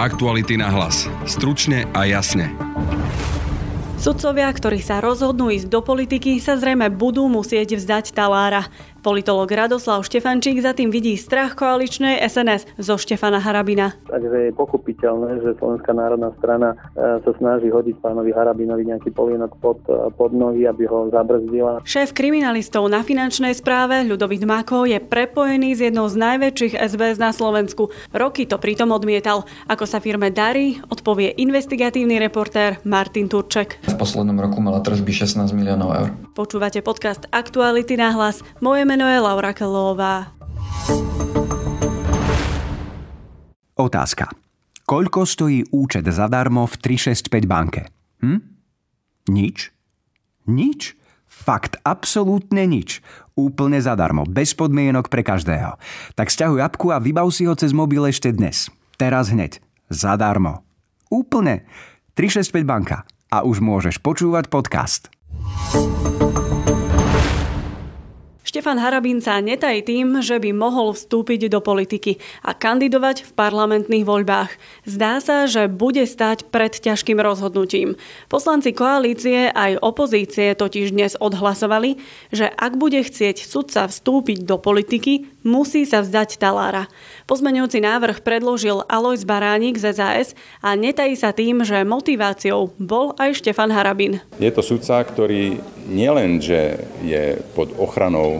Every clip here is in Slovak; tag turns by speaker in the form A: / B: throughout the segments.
A: Aktuality na hlas. Stručne a jasne.
B: Sudcovia, ktorí sa rozhodnú ísť do politiky, sa zrejme budú musieť vzdať talára. Politolog Radoslav Štefančík za tým vidí strach koaličnej SNS zo Štefana Harabina.
C: Takže je pochopiteľné, že Slovenská národná strana e, sa snaží hodiť pánovi Harabinovi nejaký polienok pod, e, pod nohy, aby ho zabrzdila.
B: Šéf kriminalistov na finančnej správe Ľudovít Máko je prepojený s jednou z najväčších SBS na Slovensku. Roky to pritom odmietal. Ako sa firme darí, odpovie investigatívny reportér Martin Turček.
D: V poslednom roku mala tržby 16 miliónov eur.
B: Počúvate podcast Aktuality na hlas. Moje meno je Laura Kelová.
E: Otázka. Koľko stojí účet zadarmo v 365 banke? Hm? Nič? Nič? Fakt, absolútne nič. Úplne zadarmo, bez podmienok pre každého. Tak stiahuj apku a vybav si ho cez mobil ešte dnes. Teraz hneď. Zadarmo. Úplne. 365 banka. A už môžeš počúvať podcast.
B: Štefan Harabín sa netají tým, že by mohol vstúpiť do politiky a kandidovať v parlamentných voľbách. Zdá sa, že bude stať pred ťažkým rozhodnutím. Poslanci koalície aj opozície totiž dnes odhlasovali, že ak bude chcieť sudca vstúpiť do politiky, musí sa vzdať talára. Pozmeňujúci návrh predložil Alois Baránik z SAS a netají sa tým, že motiváciou bol aj Štefan Harabín.
F: Je to sudca, ktorý nielen, že je pod ochranou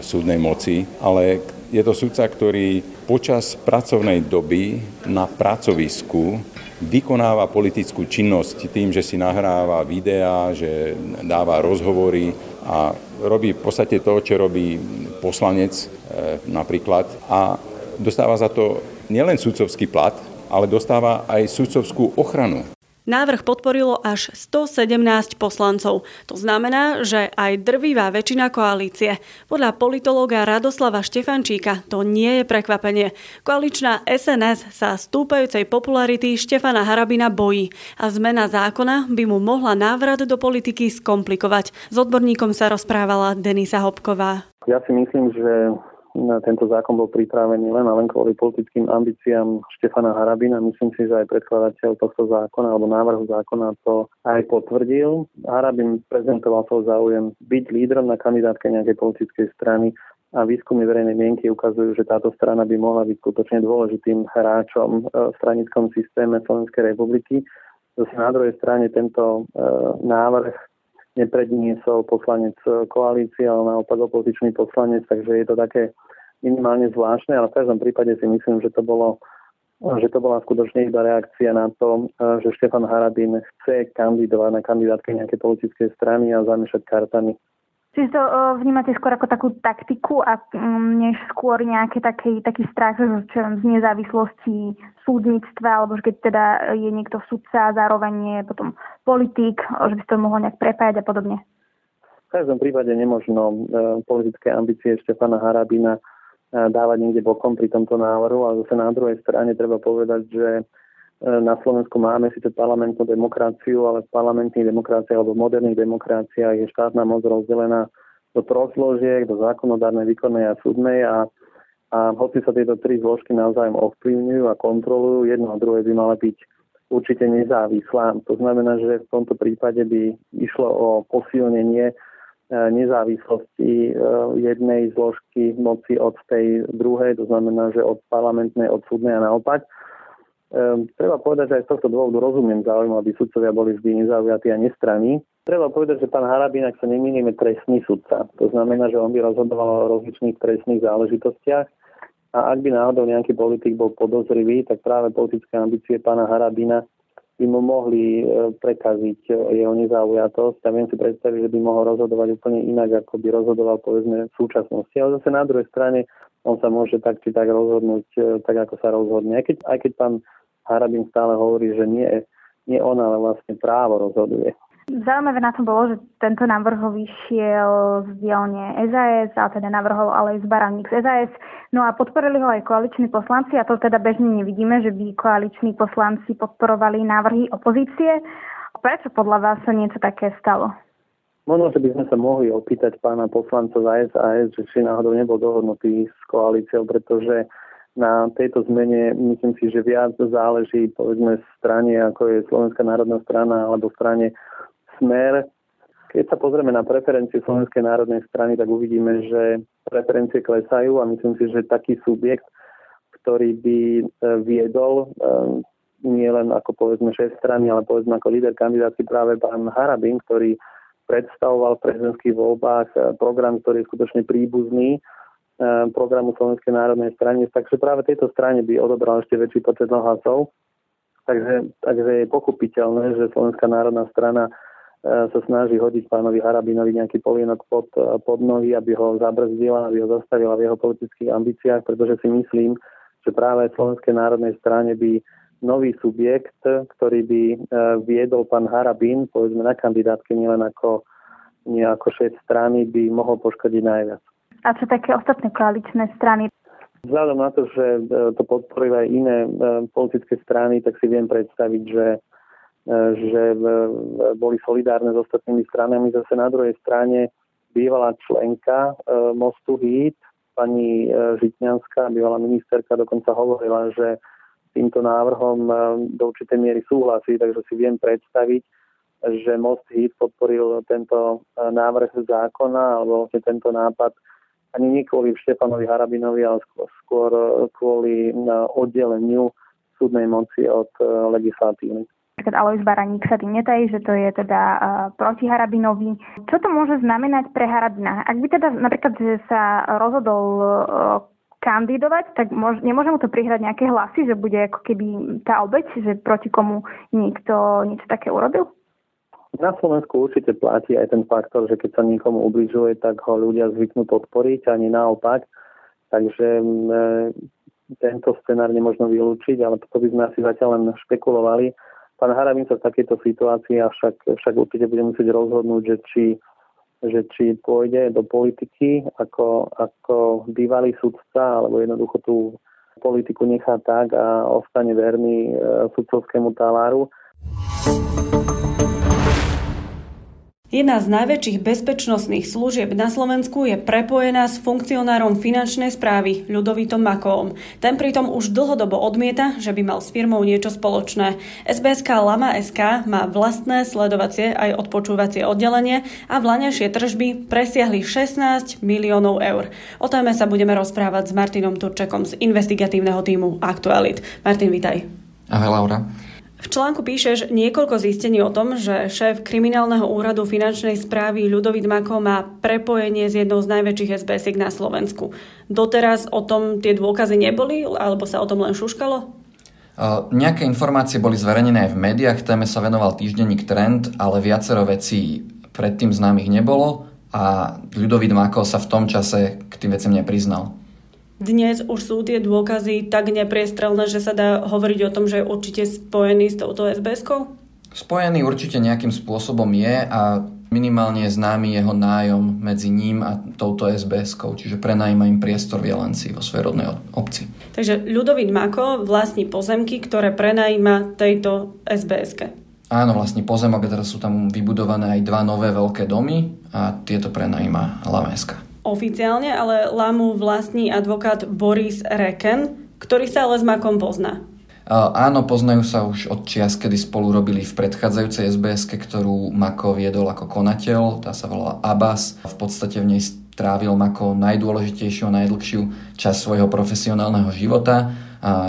F: súdnej moci, ale je to sudca, ktorý počas pracovnej doby na pracovisku vykonáva politickú činnosť tým, že si nahráva videá, že dáva rozhovory a robí v podstate to, čo robí poslanec e, napríklad a dostáva za to nielen sudcovský plat, ale dostáva aj sudcovskú ochranu.
B: Návrh podporilo až 117 poslancov. To znamená, že aj drvivá väčšina koalície. Podľa politológa Radoslava Štefančíka to nie je prekvapenie. Koaličná SNS sa stúpajúcej popularity Štefana Harabina bojí a zmena zákona by mu mohla návrat do politiky skomplikovať. S odborníkom sa rozprávala Denisa Hopková.
C: Ja si myslím, že tento zákon bol pripravený len a len kvôli politickým ambíciám Štefana Harabina. Myslím si, že aj predkladateľ tohto zákona alebo návrhu zákona to aj potvrdil. Harabin prezentoval svoj záujem byť lídrom na kandidátke nejakej politickej strany a výskumy verejnej mienky ukazujú, že táto strana by mohla byť skutočne dôležitým hráčom e, v stranickom systéme Slovenskej republiky. Zase na druhej strane tento e, návrh nepredniesol poslanec koalície, ale naopak opozičný poslanec, takže je to také minimálne zvláštne, ale v každom prípade si myslím, že to bolo že to bola skutočne iba reakcia na to, že Štefan Harabín chce kandidovať na kandidátke nejakej politickej strany a zamiešať kartami.
G: Čiže to vnímate skôr ako takú taktiku a mm, než skôr nejaký taký, taký strach čo, z nezávislosti súdnictva, alebo že keď teda je niekto sudca a zároveň je potom politik, že by to mohlo nejak prepájať a podobne.
C: V každom prípade nemožno e, politické ambície Štefana Harabina dávať niekde bokom pri tomto návrhu, ale zase na druhej strane treba povedať, že na Slovensku máme síce parlamentnú demokraciu, ale v parlamentných demokraciách alebo v moderných demokraciách je štátna moc rozdelená do troch zložiek, do zákonodárnej, výkonnej a súdnej a, a hoci sa tieto tri zložky navzájom ovplyvňujú a kontrolujú, jedno a druhé by mala byť určite nezávislá. To znamená, že v tomto prípade by išlo o posilnenie E, nezávislosti e, jednej zložky moci od tej druhej, to znamená, že od parlamentnej, od súdnej a naopak. Ehm, treba povedať, že aj z tohto dôvodu rozumiem záujmu, aby sudcovia boli vždy nezaujatí a nestranní. Treba povedať, že pán Harabín, ak sa nemýlim, trestný sudca. To znamená, že on by rozhodoval o rozličných trestných záležitostiach a ak by náhodou nejaký politik bol podozrivý, tak práve politické ambície pána Harabína by mu mohli e, prekaziť e, jeho nezaujatosť a viem si predstaviť, že by mohol rozhodovať úplne inak, ako by rozhodoval povedzme v súčasnosti. Ale zase na druhej strane on sa môže tak či tak rozhodnúť e, tak, ako sa rozhodne. Aj keď, aj keď pán Harabin stále hovorí, že nie, nie on, ale vlastne právo rozhoduje.
G: Zaujímavé na tom bolo, že tento návrh vyšiel z dielne SAS, a teda navrhol ale aj Baraník z SAS. No a podporili ho aj koaliční poslanci a to teda bežne nevidíme, že by koaliční poslanci podporovali návrhy opozície. Prečo podľa vás sa niečo také stalo?
C: Možno, že by sme sa mohli opýtať pána poslanca z SAS, že či náhodou nebol dohodnutý s koalíciou, pretože na tejto zmene myslím si, že viac záleží povedzme strane, ako je Slovenská národná strana alebo strane Smer. Keď sa pozrieme na preferencie Slovenskej národnej strany, tak uvidíme, že preferencie klesajú a myslím si, že taký subjekt, ktorý by e, viedol e, nie len ako povedzme šéf strany, ale povedzme ako líder kandidáty práve pán Harabin, ktorý predstavoval v prezidentských voľbách e, program, ktorý je skutočne príbuzný programu Slovenskej národnej strany, takže práve tejto strane by odobral ešte väčší počet hlasov. Takže, takže je pochopiteľné, že Slovenská národná strana sa snaží hodiť pánovi Harabinovi nejaký polienok pod, pod nohy, aby ho zabrzdila, aby ho zastavila v jeho politických ambíciách, pretože si myslím, že práve v Slovenskej národnej strane by nový subjekt, ktorý by e, viedol pán Harabin, povedzme na kandidátke, nielen ako, nie ako šéf strany, by mohol poškodiť najviac.
G: A čo také ostatné koaličné strany?
C: Vzhľadom na to, že e, to podporujú aj iné e, politické strany, tak si viem predstaviť, že že boli solidárne s ostatnými stranami. Zase na druhej strane bývalá členka e, Mostu HIT, pani e, Žitňanská, bývalá ministerka, dokonca hovorila, že týmto návrhom e, do určitej miery súhlasí, takže si viem predstaviť, že Most HIT podporil tento návrh zákona alebo vlastne tento nápad ani nie kvôli Štefanovi Harabinovi, ale skôr, skôr kvôli oddeleniu súdnej moci od legislatívy.
G: Napríklad Alois Baraník sa tým netají, že to je teda uh, proti Harabinovi. Čo to môže znamenať pre Harabina? Ak by teda napríklad že sa rozhodol uh, kandidovať, tak mož, nemôže mu to prihrať nejaké hlasy, že bude ako keby tá obeď, že proti komu niekto niečo také urobil?
C: Na Slovensku určite platí aj ten faktor, že keď sa niekomu ubližuje, tak ho ľudia zvyknú podporiť, ani naopak. Takže e, tento scenár nemôžno vylúčiť, ale to by sme asi zatiaľ len špekulovali. Pán Harabin sa v takejto situácii však, však určite bude musieť rozhodnúť, že či, že či pôjde do politiky ako, ako bývalý sudca, alebo jednoducho tú politiku nechá tak a ostane verný e, sudcovskému taláru.
B: Jedna z najväčších bezpečnostných služieb na Slovensku je prepojená s funkcionárom finančnej správy Ľudovitom Makovom. Ten pritom už dlhodobo odmieta, že by mal s firmou niečo spoločné. SBSK Lama SK má vlastné sledovacie aj odpočúvacie oddelenie a vlaňajšie tržby presiahli 16 miliónov eur. O téme sa budeme rozprávať s Martinom Turčekom z investigatívneho týmu Aktualit. Martin, vitaj.
D: Ahoj Laura.
B: V článku píšeš niekoľko zistení o tom, že šéf kriminálneho úradu finančnej správy Ľudovit Mako má prepojenie s jednou z najväčších sbs na Slovensku. Doteraz o tom tie dôkazy neboli, alebo sa o tom len šuškalo?
D: Nejaké informácie boli zverejnené aj v médiách, téme sa venoval týždenník Trend, ale viacero vecí predtým známych nebolo a Ľudovit Mako sa v tom čase k tým veciam nepriznal.
B: Dnes už sú tie dôkazy tak nepriestrelné, že sa dá hovoriť o tom, že je určite spojený s touto SBS-kou?
D: Spojený určite nejakým spôsobom je a minimálne je známy jeho nájom medzi ním a touto SBS-kou, čiže prenajíma im priestor v Jelenci vo svojej rodnej obci.
B: Takže Ľudovít Mako vlastní pozemky, ktoré prenajíma tejto SBS-ke.
D: Áno, vlastne pozemok, teraz sú tam vybudované aj dva nové veľké domy a tieto prenajíma Lameska
B: oficiálne, ale Lamu vlastní advokát Boris Reken, ktorý sa ale s Makom pozná.
D: Áno, poznajú sa už od čias, kedy spolu robili v predchádzajúcej sbs ktorú Mako viedol ako konateľ, tá sa volala Abbas. V podstate v nej strávil Mako najdôležitejšiu a najdlhšiu časť svojho profesionálneho života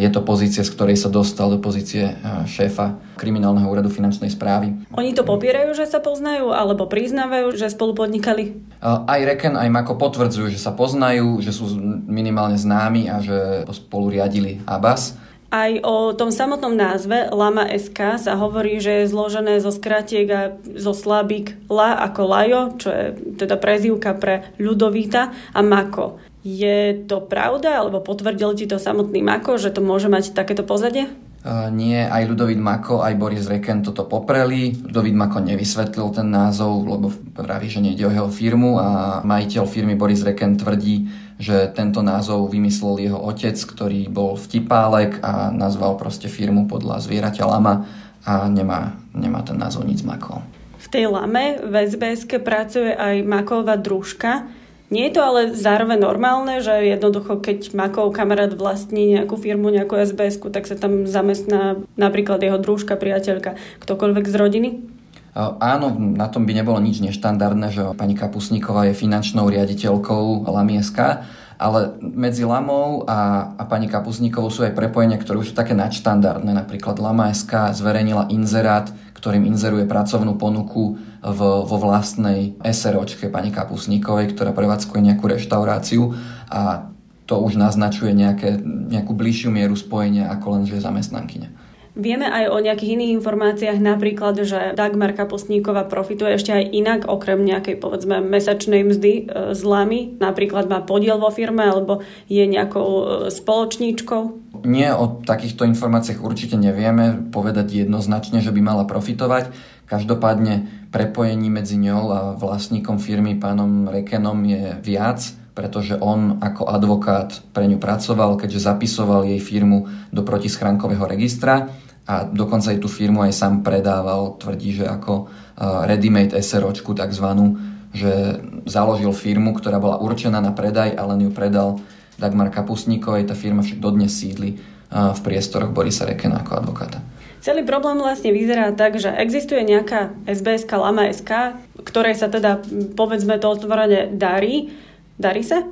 D: je to pozícia, z ktorej sa dostal do pozície šéfa kriminálneho úradu finančnej správy.
B: Oni to popierajú, že sa poznajú, alebo priznávajú, že spolu podnikali?
D: Aj Reken, aj Mako potvrdzujú, že sa poznajú, že sú minimálne známi a že spolu riadili Abbas.
B: Aj o tom samotnom názve Lama SK sa hovorí, že je zložené zo skratiek a zo slabík La ako Lajo, čo je teda prezývka pre ľudovíta a Mako. Je to pravda, alebo potvrdil ti to samotný Mako, že to môže mať takéto pozadie?
D: Uh, nie, aj Ludovít Mako, aj Boris Reken toto popreli. Ludovít Mako nevysvetlil ten názov, lebo praví, že nejde o jeho firmu a majiteľ firmy Boris Reken tvrdí, že tento názov vymyslel jeho otec, ktorý bol vtipálek a nazval proste firmu podľa zvieraťa lama a nemá, nemá ten názov nic s Makom.
B: V tej lame v SBS pracuje aj Maková družka. Nie je to ale zároveň normálne, že jednoducho, keď Makov kamarát vlastní nejakú firmu, nejakú sbs tak sa tam zamestná napríklad jeho družka, priateľka, ktokoľvek z rodiny?
D: Áno, na tom by nebolo nič neštandardné, že pani Kapusníková je finančnou riaditeľkou Lamieska, ale medzi Lamou a, a pani Kapusníkovou sú aj prepojenia, ktoré už sú také nadštandardné. Napríklad Lama SK zverejnila inzerát, ktorým inzeruje pracovnú ponuku v, vo vlastnej SROčke pani Kapusníkovej, ktorá prevádzkuje nejakú reštauráciu a to už naznačuje nejaké, nejakú bližšiu mieru spojenia ako len, že zamestnankyňa.
B: Vieme aj o nejakých iných informáciách, napríklad, že Dagmar Kapustníková profituje ešte aj inak, okrem nejakej, povedzme, mesačnej mzdy e, z Lamy. Napríklad má podiel vo firme, alebo je nejakou e, spoločníčkou.
D: Nie, o takýchto informáciách určite nevieme povedať jednoznačne, že by mala profitovať. Každopádne prepojení medzi ňou a vlastníkom firmy pánom Rekenom je viac, pretože on ako advokát pre ňu pracoval, keďže zapisoval jej firmu do protischránkového registra a dokonca aj tú firmu aj sám predával, tvrdí, že ako uh, ready-made SROčku takzvanú, že založil firmu, ktorá bola určená na predaj, ale len ju predal Dagmar Kapusníkovej, tá firma však dodnes sídli uh, v priestoroch Borisa Rekena ako advokáta.
B: Celý problém vlastne vyzerá tak, že existuje nejaká SBS, Lama SK, ktorej sa teda, povedzme to otvorene, darí. Darí sa?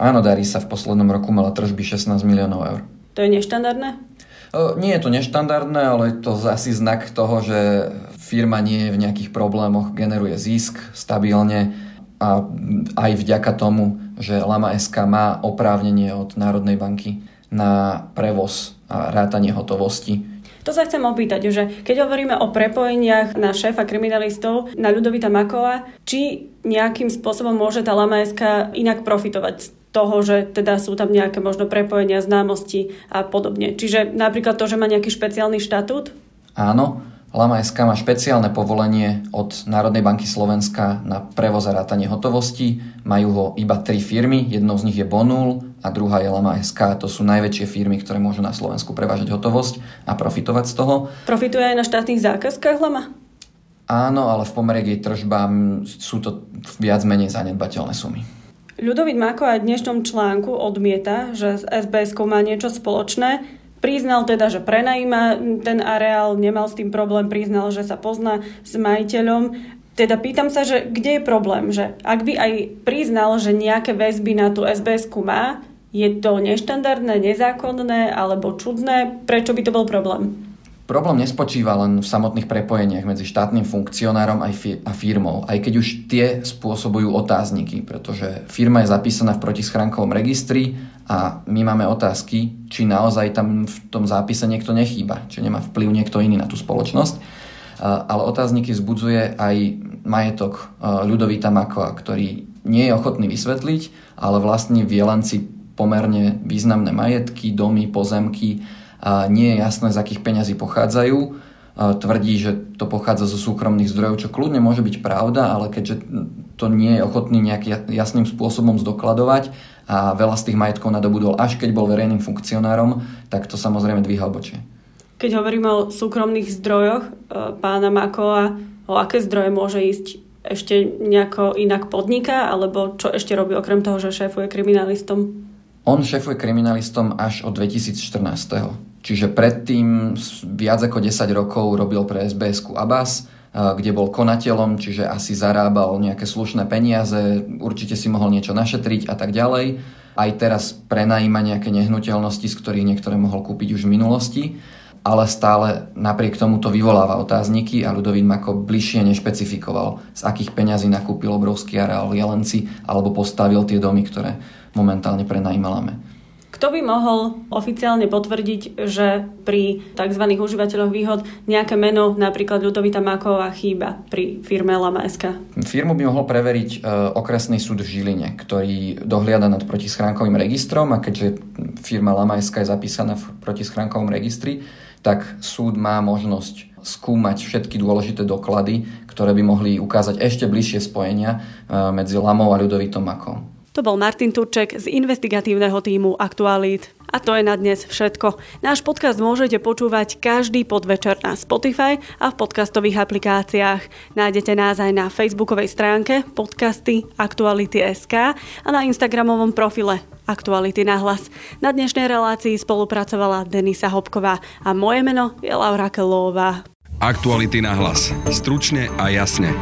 D: Áno, darí sa. V poslednom roku mala tržby 16 miliónov eur.
B: To je neštandardné?
D: Nie je to neštandardné, ale je to asi znak toho, že firma nie je v nejakých problémoch, generuje zisk stabilne a aj vďaka tomu, že Lama SK má oprávnenie od Národnej banky na prevoz a rátanie hotovosti.
B: To sa chcem opýtať, že keď hovoríme o prepojeniach na šéfa kriminalistov, na Ľudovita Makova, či nejakým spôsobom môže tá Lama SK inak profitovať toho, že teda sú tam nejaké možno prepojenia, známosti a podobne. Čiže napríklad to, že má nejaký špeciálny štatút?
D: Áno, Lama SK má špeciálne povolenie od Národnej banky Slovenska na prevoz a rátanie hotovosti. Majú ho iba tri firmy, jednou z nich je Bonul a druhá je Lama SK. To sú najväčšie firmy, ktoré môžu na Slovensku prevážať hotovosť a profitovať z toho.
B: Profituje aj na štátnych zákazkách Lama?
D: Áno, ale v pomere k jej tržbám sú to viac menej zanedbateľné sumy.
B: Ľudovit Mako aj v dnešnom článku odmieta, že s sbs má niečo spoločné. Priznal teda, že prenajíma ten areál, nemal s tým problém, priznal, že sa pozná s majiteľom. Teda pýtam sa, že kde je problém? Že ak by aj priznal, že nejaké väzby na tú sbs má, je to neštandardné, nezákonné alebo čudné? Prečo by to bol problém?
D: Problém nespočíva len v samotných prepojeniach medzi štátnym funkcionárom a firmou, aj keď už tie spôsobujú otázniky, pretože firma je zapísaná v protischránkovom registri a my máme otázky, či naozaj tam v tom zápise niekto nechýba, či nemá vplyv niekto iný na tú spoločnosť. Ale otázniky vzbudzuje aj majetok Ľudovita Makova, ktorý nie je ochotný vysvetliť, ale vlastne v Jelenci pomerne významné majetky, domy, pozemky, a nie je jasné, z akých peňazí pochádzajú. Tvrdí, že to pochádza zo súkromných zdrojov, čo kľudne môže byť pravda, ale keďže to nie je ochotný nejak jasným spôsobom zdokladovať a veľa z tých majetkov nadobudol až keď bol verejným funkcionárom, tak to samozrejme dvíha obočie.
B: Keď hovoríme o súkromných zdrojoch e, pána Makova, o aké zdroje môže ísť? Ešte nejako inak podniká, alebo čo ešte robí okrem toho, že šéfuje kriminalistom?
D: On šéfuje kriminalistom až od 2014. Čiže predtým viac ako 10 rokov robil pre sbs Abbas, kde bol konateľom, čiže asi zarábal nejaké slušné peniaze, určite si mohol niečo našetriť a tak ďalej. Aj teraz prenajíma nejaké nehnuteľnosti, z ktorých niektoré mohol kúpiť už v minulosti, ale stále napriek tomu to vyvoláva otázniky a Ludovít Mako bližšie nešpecifikoval, z akých peňazí nakúpil obrovský areál Jelenci alebo postavil tie domy, ktoré momentálne prenajímame.
B: Kto by mohol oficiálne potvrdiť, že pri tzv. užívateľoch výhod nejaké meno, napríklad Ľudovita Máková, chýba pri firme Lama SK?
D: Firmu by mohol preveriť e, okresný súd v Žiline, ktorý dohliada nad protischránkovým registrom a keďže firma Lama SK je zapísaná v protischránkovom registri, tak súd má možnosť skúmať všetky dôležité doklady, ktoré by mohli ukázať ešte bližšie spojenia e, medzi Lamou a Ľudovitom Makom.
B: To bol Martin Turček z investigatívneho týmu Aktualít. A to je na dnes všetko. Náš podcast môžete počúvať každý podvečer na Spotify a v podcastových aplikáciách. Nájdete nás aj na facebookovej stránke podcasty Aktuality.sk a na instagramovom profile Aktuality na hlas. Na dnešnej relácii spolupracovala Denisa Hopková a moje meno je Laura Kelová.
A: Aktuality na hlas. Stručne a jasne.